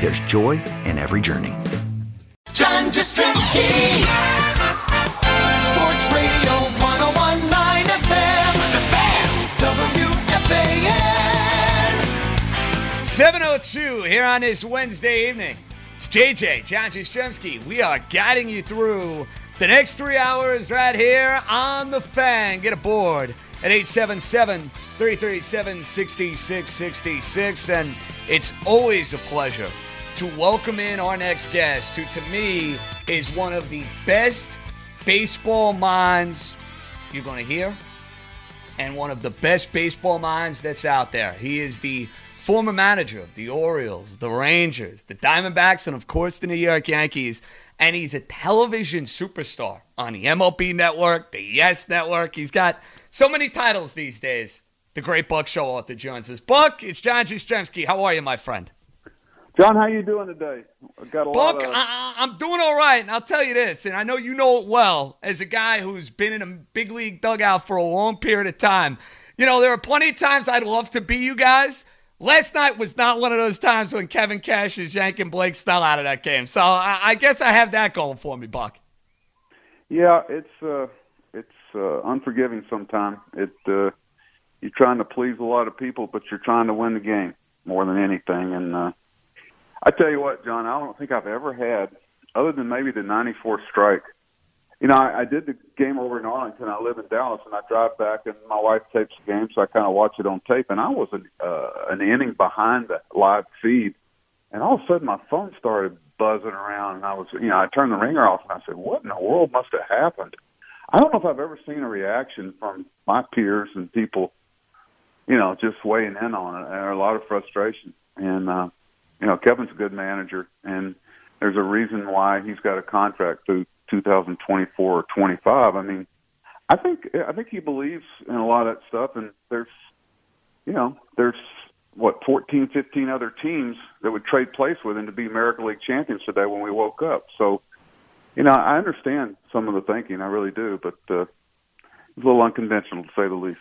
there's joy in every journey. John Jastremski. Sports Radio 1019 FM. The Fan. WFAN. 702 here on this Wednesday evening. It's JJ, John Jastremski. We are guiding you through the next three hours right here on the fan. Get aboard at 877 337 6666. And it's always a pleasure to welcome in our next guest, who to me is one of the best baseball minds you're going to hear and one of the best baseball minds that's out there. He is the former manager of the Orioles, the Rangers, the Diamondbacks, and of course the New York Yankees. And he's a television superstar on the MLB network, the Yes Network. He's got so many titles these days. The great Buck Showalter joins us. Buck, it's John Jastremski. How are you, my friend? John, how you doing today? Got a Buck, lot of. I, I'm doing all right, and I'll tell you this, and I know you know it well as a guy who's been in a big league dugout for a long period of time. You know, there are plenty of times I'd love to be you guys. Last night was not one of those times when Kevin Cash is yanking Blake Snell out of that game. So I, I guess I have that going for me, Buck. Yeah, it's uh, it's uh, unforgiving sometimes. It uh, you're trying to please a lot of people, but you're trying to win the game more than anything. And uh, I tell you what, John, I don't think I've ever had, other than maybe the '94 strike. You know, I, I did the game over in Arlington. I live in Dallas, and I drive back, and my wife tapes the game, so I kind of watch it on tape. And I was an, uh, an inning behind the live feed, and all of a sudden my phone started buzzing around, and I was, you know, I turned the ringer off, and I said, "What in the world must have happened?" I don't know if I've ever seen a reaction from my peers and people, you know, just weighing in on it, and a lot of frustration. And uh, you know, Kevin's a good manager, and there's a reason why he's got a contract through 2024 or 25. I mean, I think I think he believes in a lot of that stuff, and there's, you know, there's what 14, 15 other teams that would trade place with him to be American League champions today when we woke up. So, you know, I understand some of the thinking, I really do, but uh, it's a little unconventional to say the least.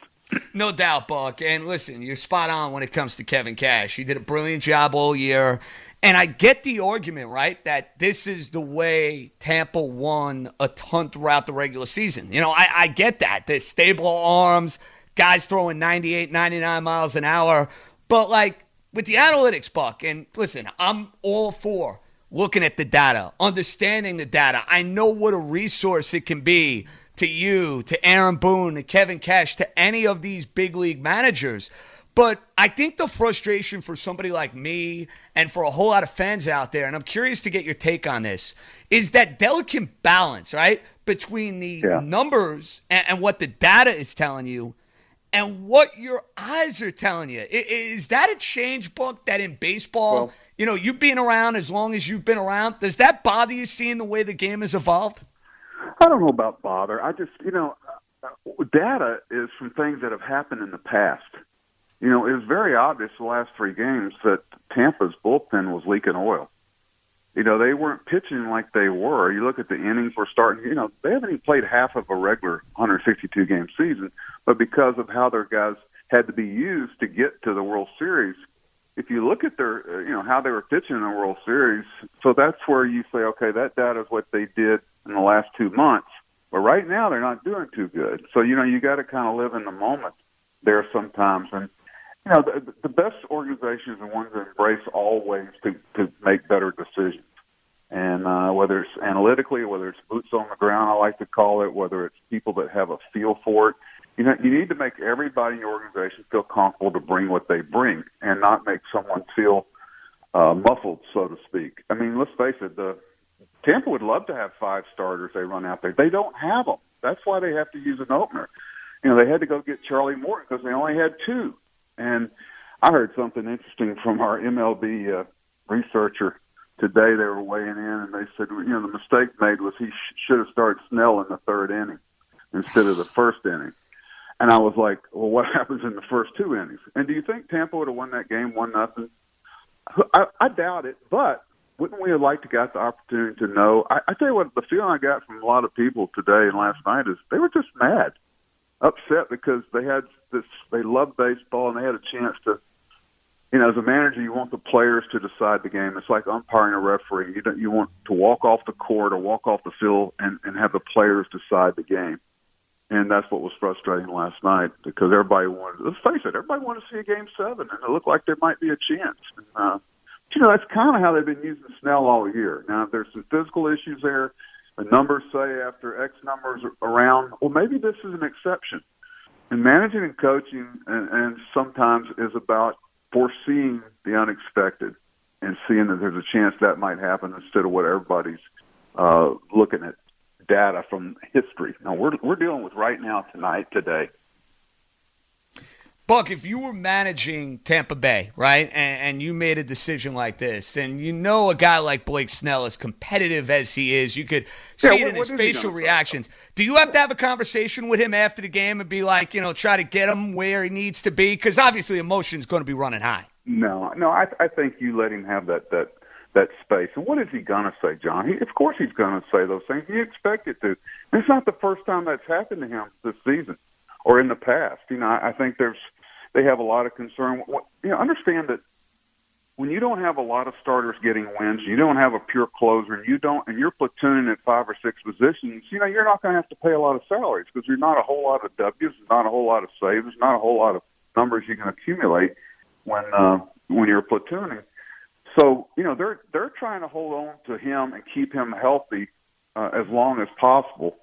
No doubt, Buck. And listen, you're spot on when it comes to Kevin Cash. He did a brilliant job all year. And I get the argument, right, that this is the way Tampa won a ton throughout the regular season. You know, I, I get that. The stable arms, guys throwing 98, 99 miles an hour. But, like, with the analytics, Buck, and listen, I'm all for looking at the data, understanding the data. I know what a resource it can be to you, to Aaron Boone, to Kevin Cash, to any of these big league managers. But I think the frustration for somebody like me and for a whole lot of fans out there, and I'm curious to get your take on this, is that delicate balance, right, between the Yeah. numbers and, and what the data is telling you and what your eyes are telling you. I- Is that a change book that in baseball, Well- you know, you've been around as long as you've been around, does that bother you seeing the way the game has evolved? I don't know about bother. I just, you know, data is from things that have happened in the past. You know, it was very obvious the last three games that Tampa's bullpen was leaking oil. you know, they weren't pitching like they were. You look at the innings we're starting, you know, they haven't even played half of a regular 162 game season, but because of how their guys had to be used to get to the World Series, if you look at their, you know, how they were pitching in the World Series, so that's where you say, okay, that data is what they did in the last two months. But right now, they're not doing too good. So you know, you got to kind of live in the moment there sometimes, and you know, the, the best organizations are ones that embrace all ways to to make better decisions. And uh, whether it's analytically, whether it's boots on the ground, I like to call it, whether it's people that have a feel for it, you know, you need to make everybody in your organization feel comfortable to bring what they bring, and not make someone feel uh, muffled, so to speak. I mean, let's face it, the Tampa would love to have five starters they run out there. They don't have them. That's why they have to use an opener. You know, they had to go get Charlie Morton because they only had two. And I heard something interesting from our MLB uh, researcher today. They were weighing in, and they said, you know, the mistake made was he sh- should have started Snell in the third inning instead of the first inning. And I was like, well, what happens in the first two innings? And do you think Tampa would have won that game one nothing? I, I doubt it, but wouldn't we have liked to got the opportunity to know? I, I tell you what, the feeling I got from a lot of people today and last night is they were just mad, upset because they had this. They love baseball and they had a chance to. You know, as a manager, you want the players to decide the game. It's like umpiring a referee. You don't. You want to walk off the court or walk off the field and and have the players decide the game. And that's what was frustrating last night because everybody wanted. Let's face it, everybody wanted to see a game seven, and it looked like there might be a chance. And, uh, you know, that's kind of how they've been using Snell all year. Now, if there's some physical issues there, the numbers say after X numbers around, well, maybe this is an exception. And managing and coaching, and, and sometimes is about foreseeing the unexpected and seeing that there's a chance that might happen instead of what everybody's uh, looking at data from history. Now we're we're dealing with right now tonight today. Buck, if you were managing Tampa Bay, right, and, and, you made a decision like this, and you know a guy like Blake Snell, as competitive as he is, you could see Yeah, it what- in his facial reactions. Do you have to have a conversation with him after the game and be like, you know, try to get him where he needs to be? Because obviously emotion's going to be running high. No, no, I, I think you let him have that that that space. And what is he gonna say, John? He, of course, he's gonna say those things. You expect it to. And it's not the first time that's happened to him this season or in the past. You know, I, I think there's they have a lot of concern. You know, understand that when you don't have a lot of starters getting wins, you don't have a pure closer, and you don't, and you're platooning at five or six positions. You know, you're not going to have to pay a lot of salaries because there's not a whole lot of W's, not a whole lot of saves, not a whole lot of numbers you can accumulate when uh, when you're platooning. So you know they're they're trying to hold on to him and keep him healthy uh, as long as possible,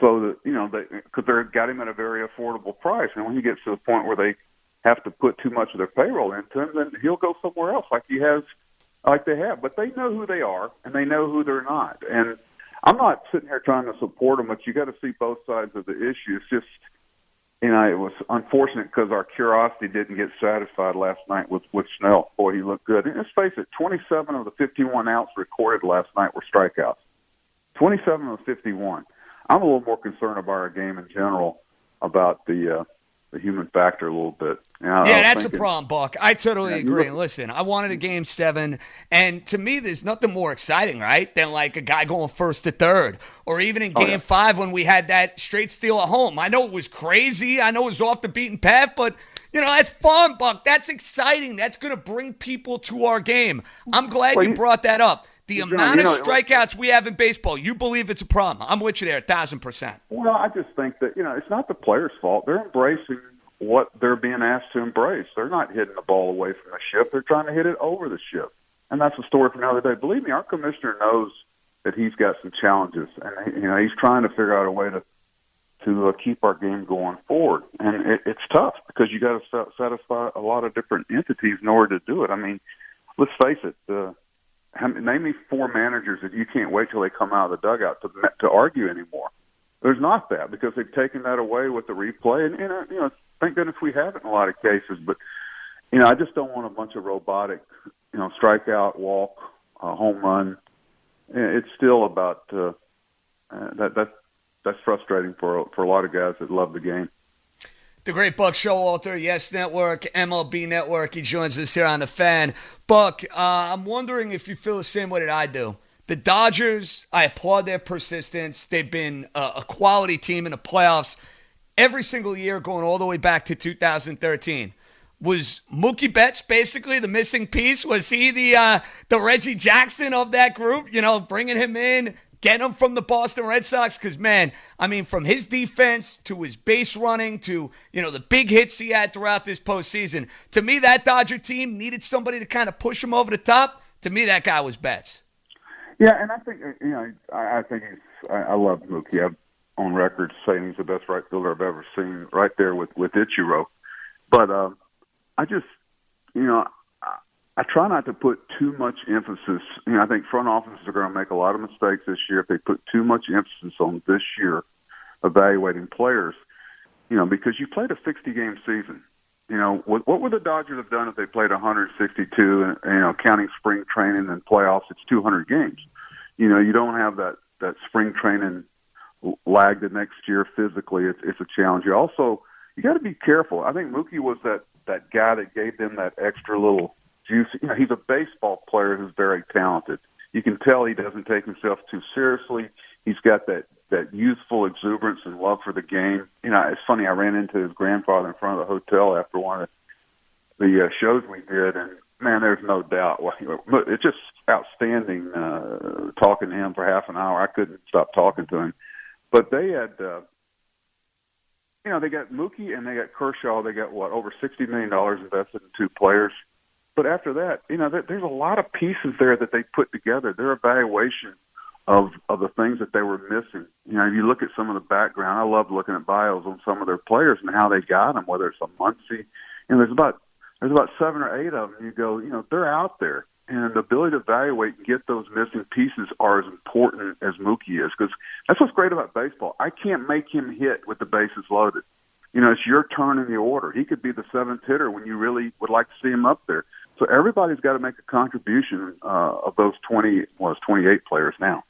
so that you know they because they've got him at a very affordable price. And when he gets to the point where they have to put too much of their payroll into him, then he'll go somewhere else, like he has, like they have. But they know who they are and they know who they're not. And I'm not sitting here trying to support them, but you got to see both sides of the issue. It's just you know, it was unfortunate because our curiosity didn't get satisfied last night with with Snell. Boy, he looked good. And let's face it, 27 of the 51 outs recorded last night were strikeouts. 27 of 51. I'm a little more concerned about our game in general, about the uh, the human factor a little bit. I Yeah, that's thinking- a problem, Buck. I totally Yeah, agree. look- listen, I wanted a game seven, and to me, there's nothing more exciting, right, than like a guy going first to third, or even in Oh, game yeah. five when we had that straight steal at home. I know it was crazy. I know it was off the beaten path, but you know that's fun, Buck. That's exciting. That's going to bring people to our game. I'm glad Well, you you- brought that up. The amount you know, of strikeouts we have in baseball, you believe it's a problem. I'm with you there, a thousand percent. Well, I just think that you know it's not the players' fault. They're embracing what they're being asked to embrace. They're not hitting the ball away from the shift. They're trying to hit it over the shift, and that's a story from the other day. Believe me, our commissioner knows that he's got some challenges, and you know he's trying to figure out a way to to uh, keep our game going forward. And it, it's tough because you got to satisfy a lot of different entities in order to do it. I mean, let's face it. Uh, name me four managers that you can't wait till they come out of the dugout to to argue anymore. There's not that because they've taken that away with the replay, and, and uh, you know, thank goodness we have it in a lot of cases. But you know, I just don't want a bunch of robotic, you know, strikeout, walk, uh, home run. It's still about uh, uh, that. That that's frustrating for for a lot of guys that love the game. The Great Buck Showalter, Yes Network, MLB Network. He joins us here on the fan. Buck, uh, I'm wondering if you feel the same way that I do. The Dodgers, I applaud their persistence. They've been a, a quality team in the playoffs every single year, going all the way back to 2013 was Mookie Betts basically the missing piece? Was he the uh, the Reggie Jackson of that group? You know, bringing him in, getting him from the Boston Red Sox? Because man, I mean, from his defense to his base running to you know the big hits he had throughout this postseason, to me that Dodger team needed somebody to kind of push him over the top. To me, that guy was Betts. Yeah, and I think you know, I, I think he's. I, I love Mookie. I'm on record saying he's the best right fielder I've ever seen, right there with with Ichiro. But um, I just, you know, I, try not to put too much emphasis. You know, I think front offices are going to make a lot of mistakes this year if they put too much emphasis on this year evaluating players. You know, because you played a 60 game season. You know, what, what would the Dodgers have done if they played 162 and, you know, counting spring training and playoffs, it's 200 games. You know, you don't have that, that spring training lag the next year physically. It's, it's a challenge. You also, you got to be careful. I think Mookie was that that guy that gave them that extra little juice. You know, he's a baseball player who's very talented. You can tell he doesn't take himself too seriously. He's got that that youthful exuberance and love for the game. You know, it's funny. I ran into his grandfather in front of the hotel after one of the uh, shows we did, and man, there's no doubt. It's just outstanding uh, talking to him for half an hour. I couldn't stop talking to him. But they had uh, you know, they got Mookie and they got Kershaw. They got what over sixty million dollars invested in two players. But after that, you know, there's a lot of pieces there that they put together. Their evaluation of of the things that they were missing. You know, if you look at some of the background, I love looking at bios on some of their players and how they got them. Whether it's a Muncy, and there's about there's about seven or eight of them. You go, you know, they're out there and the ability to evaluate and get those missing pieces are as important as Mookie is because that's what's great about baseball. I can't make him hit with the bases loaded. You know, it's your turn in the order. He could be the seventh hitter when you really would like to see him up there. So everybody's got to make a contribution uh, of those 20, well, it's 28 players now.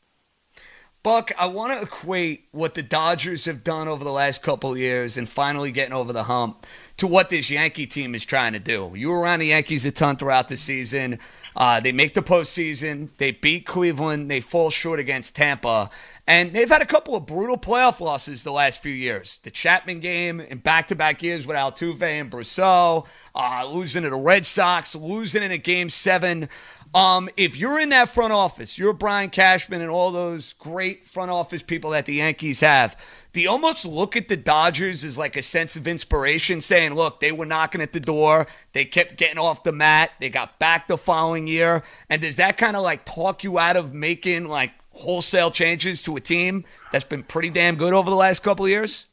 Buck, I want to equate what the Dodgers have done over the last couple years and finally getting over the hump to what this Yankee team is trying to do. You were around the Yankees a ton throughout the season. Uh, they make the postseason. They beat Cleveland. They fall short against Tampa. And they've had a couple of brutal playoff losses the last few years. The Chapman game in back to back years with Altuve and Brosseau, uh, losing to the Red Sox, losing in a game seven. Um, if you're in that front office, you're Brian Cashman and all those great front office people that the Yankees have you almost look at the Dodgers as like a sense of inspiration, saying, look, they were knocking at the door, they kept getting off the mat, they got back the following year? And does that kind of like talk you out of making like wholesale changes to a team that's been pretty damn good over the last couple of years?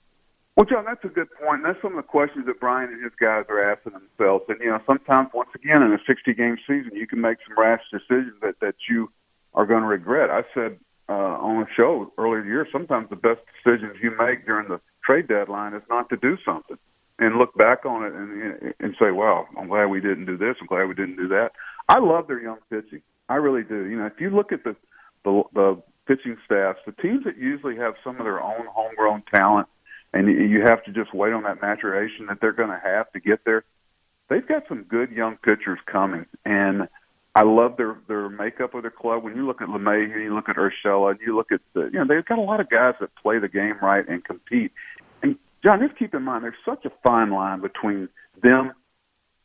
Well, John, that's a good point. That's some of the questions that Brian and his guys are asking themselves. And, you know, sometimes, once again, in a 60 game season, you can make some rash decisions that, that you are going to regret. I said uh, on a show earlier the year, sometimes the best decisions you make during the trade deadline is not to do something and look back on it and and say, "Wow, I'm glad we didn't do this. I'm glad we didn't do that." I love their young pitching. I really do. You know, if you look at the the, the pitching staffs, the teams that usually have some of their own homegrown talent, and you have to just wait on that maturation that they're going to have to get there. They've got some good young pitchers coming, and I love their their makeup of their club. When you look at LeMahieu, you look at Urshela, you look at the, you know they've got a lot of guys that play the game right and compete. And John, just keep in mind there's such a fine line between them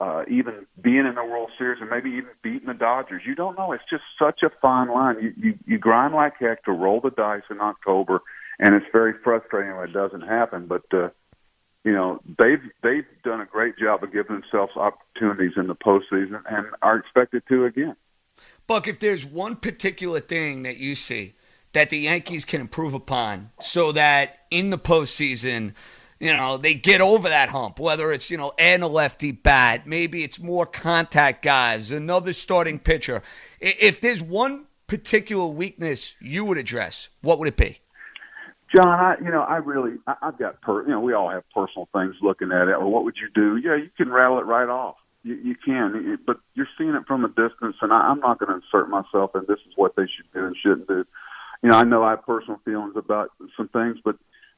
uh, even being in the World Series and maybe even beating the Dodgers. You don't know. It's just such a fine line. You you, you grind like heck to roll the dice in October, and it's very frustrating when it doesn't happen. But uh, you know they've they've done a great job of giving themselves opportunities in the postseason and are expected to again. Buck, if there's one particular thing that you see that the Yankees can improve upon, so that in the postseason, you know they get over that hump, whether it's you know and a lefty bat, maybe it's more contact guys, another starting pitcher. If there's one particular weakness you would address, what would it be? John, I you know I really I, I've got per you know we all have personal things looking at it. Or what would you do? Yeah, you can rattle it right off. You, you can, but you're seeing it from a distance, and I, I'm not going to insert myself in this is what they should do and shouldn't do. You know, I know I have personal feelings about some things, but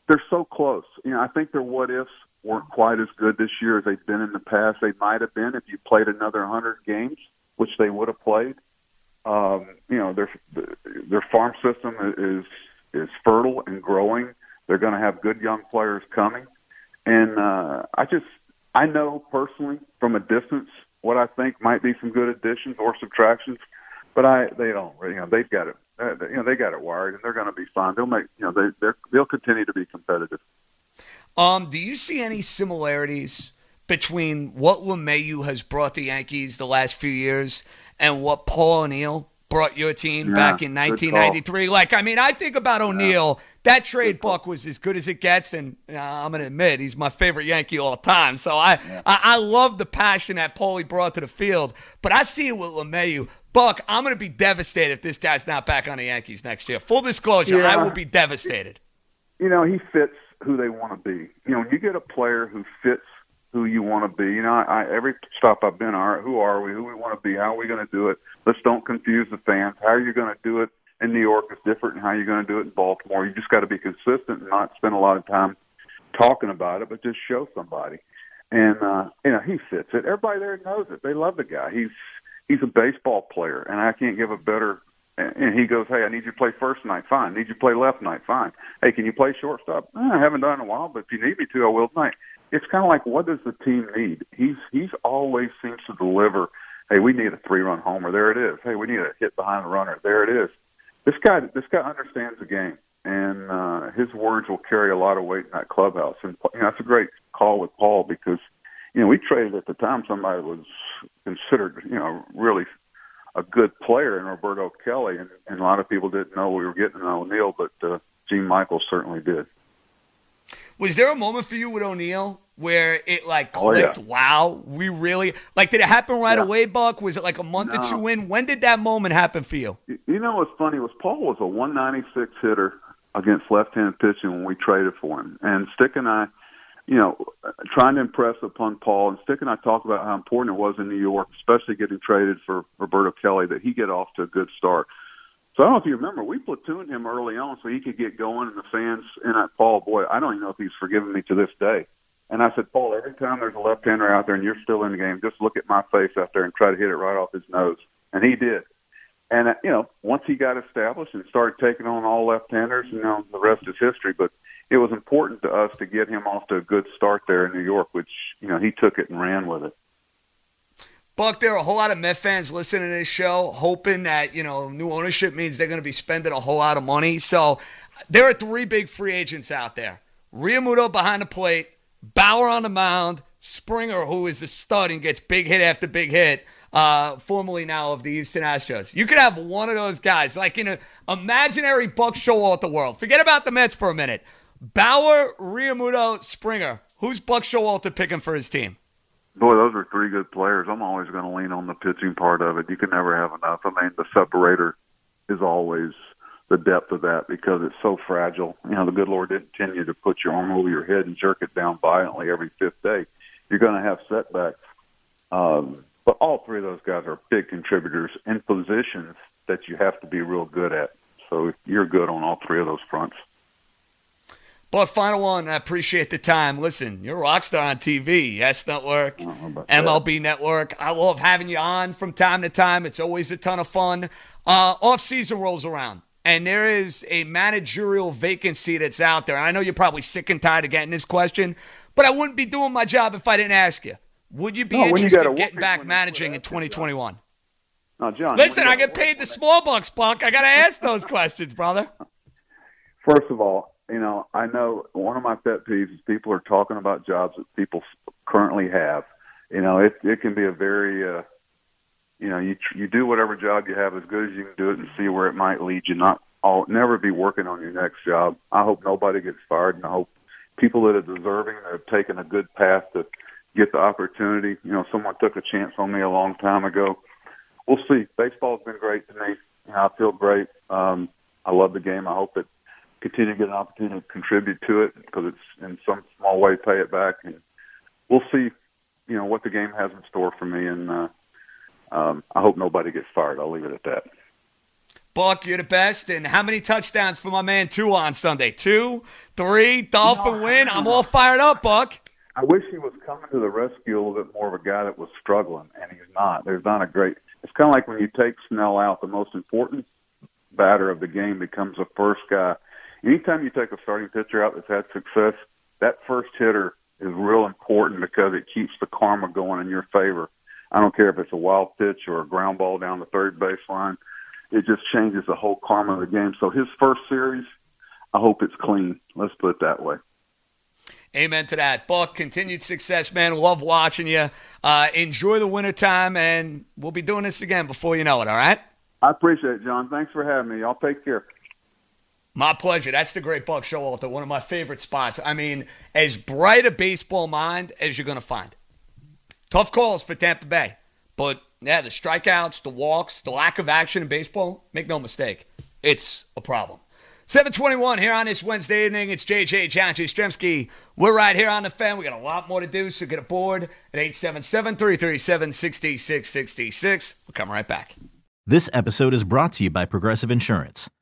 they're so close. You know, I think their what ifs weren't quite as good this year as they've been in the past. They might have been if you played another hundred games, which they would have played. Um, you know, they're their farm system is is fertile and growing. They're going to have good young players coming, and uh, I just I know personally from a distance what I think might be some good additions or subtractions, but I they don't. You know, they've got it. Uh, you know, they got it wired, and they're going to be fine. They'll make. You know, they they they'll continue to be competitive. Um, do you see any similarities between what LeMahieu has brought the Yankees the last few years and what Paul O'Neill brought your team Yeah, back in 1993? Like, I mean, I think about O'Neill. That trade buck was as good as it gets, and uh, I'm gonna admit he's my favorite Yankee all time. So I, I, I love the passion that Paulie brought to the field. But I see it with LeMahieu. Buck, I'm gonna be devastated if this guy's not back on the Yankees next year. Full disclosure, I will be devastated. you know, he fits who they want to be. You know, when you get a player who fits who you want to be, you know, I, I every stop I've been, all right, who are we? Who we want to be? How are we going to do it? Let's don't confuse the fans. How are you going to do it in New York is different than how you're going to do it in Baltimore. You just got to be consistent and not spend a lot of time talking about it, but just show somebody. And uh, you know, he fits it. Everybody there knows it. They love the guy. He's he's a baseball player, and I can't give a better. And he goes, "Hey, I need you to play first night. Fine. Need you to play left night. Fine. Hey, can you play shortstop? Eh, I haven't done in a while, but if you need me to, I will tonight." It's kind of like, what does the team need? He's he's always seems to deliver. Hey, we need a three-run homer. There it is. Hey, we need a hit behind the runner. There it is. This guy, this guy understands the game, and uh, his words will carry a lot of weight in that clubhouse. And you know, that's a great call with Paul because you know we traded at the time somebody was considered you know really a good player in Roberto Kelly, and, and a lot of people didn't know we were getting an O'Neill, but uh, Gene Michaels certainly did. Was there a moment for you with O'Neill where it like Oh, yeah. clicked? Wow, we really like. Did it happen right Yeah. away, Buck? Was it like a month or two in? When did that moment happen for you? You- You know what's funny was Paul was a 196 hitter against left-handed pitching when we traded for him, and Stick and I, you know, trying to impress upon Paul, and Stick and I talked about how important it was in New York, especially getting traded for Roberto Kelly, that he get off to a good start. So I don't know if you remember, we platooned him early on so he could get going, and the fans and I, Paul, boy, I don't even know if he's forgiven me to this day. And I said, Paul, every time there's a left-hander out there and you're still in the game, just look at my face out there and try to hit it right off his nose. And he did. And uh, you know, once he got established and started taking on all left-handers, you know, the rest is history. But it was important to us to get him off to a good start there in New York, which you know he took it and ran with it. Buck, there are a whole lot of Met fans listening to this show, hoping that you know new ownership means they're going to be spending a whole lot of money. So there are three big free agents out there: Realmuto behind the plate, Bauer on the mound, Springer, who is a stud and gets big hit after big hit. Uh, formerly now of the Houston Astros. You could have one of those guys, like in an imaginary Buck Showalter world. Forget about the Mets for a minute. Bauer, Realmuto, Springer. Who's Buck Showalter picking for his team? Boy, those are three good players. I'm always going to lean on the pitching part of it. You can never have enough. I mean, the separator is always the depth of that because it's so fragile. You know, the good Lord didn't intend you to put your arm over your head and jerk it down violently every fifth day. You're going to have setbacks. Um, but all three of those guys are big contributors in positions that you have to be real good at. So you're good on all three of those fronts. But final one, I appreciate the time. Listen, you're a rock star on TV, Yes Network, I don't know about that. MLB Network. I love having you on from time to time. It's always a ton of fun. Uh, off season rolls around, and there is a managerial vacancy that's out there. I know you're probably sick and tired of getting this question, but I wouldn't be doing my job if I didn't ask you. Would you be No, interested in getting back managing in quit asking, John. 2021? Now, John, Listen, I get paid the small bucks, Buck. I got to ask those questions, brother. First of all, you know, I know one of my pet peeves is people are talking about jobs that people currently have. You know, it it can be a very, uh, you know, you you do whatever job you have as good as you can do it and see where it might lead you. Not all, never be working on your next job. I hope nobody gets fired, and I hope people that are deserving have taken a good path to get the opportunity. You know, someone took a chance on me a long time ago. We'll see. Baseball's been great to me. You know, I feel great. Um, I love the game. I hope it continue to get an opportunity to contribute to it because it's in some small way pay it back, and we'll see. You know what the game has in store for me, and uh, um, I hope nobody gets fired. I'll leave it at that. Buck, you're the best. And how many touchdowns for my man Tua on Sunday? Two, three, Dolphin No, win. I'm all fired up, Buck. I wish he was coming to the rescue a little bit more of a guy that was struggling, and he's not. There's not a great. It's kind of like when you take Snell out, the most important batter of the game becomes the first guy. Anytime you take a starting pitcher out that's had success, that first hitter is real important because it keeps the karma going in your favor. I don't care if it's a wild pitch or a ground ball down the third baseline. It just changes the whole karma of the game. So his first series, I hope it's clean. Let's put it that way. Amen to that. Buck, continued success, man. Love watching you. Uh, enjoy the wintertime, and we'll be doing this again before you know it, all right? I appreciate it, John. Thanks for having me. I'll take care. My pleasure. That's the Great Buck Showalter, one of my favorite spots. I mean, as bright a baseball mind as you're going to find. Tough calls for Tampa Bay. But, yeah, the strikeouts, the walks, the lack of action in baseball, make no mistake, it's a problem. 721 here on this Wednesday evening. It's JJ John Jastremski. We're right here on the fan. We got a lot more to do, so get aboard at 877 337 6666. We'll come right back. This episode is brought to you by Progressive Insurance.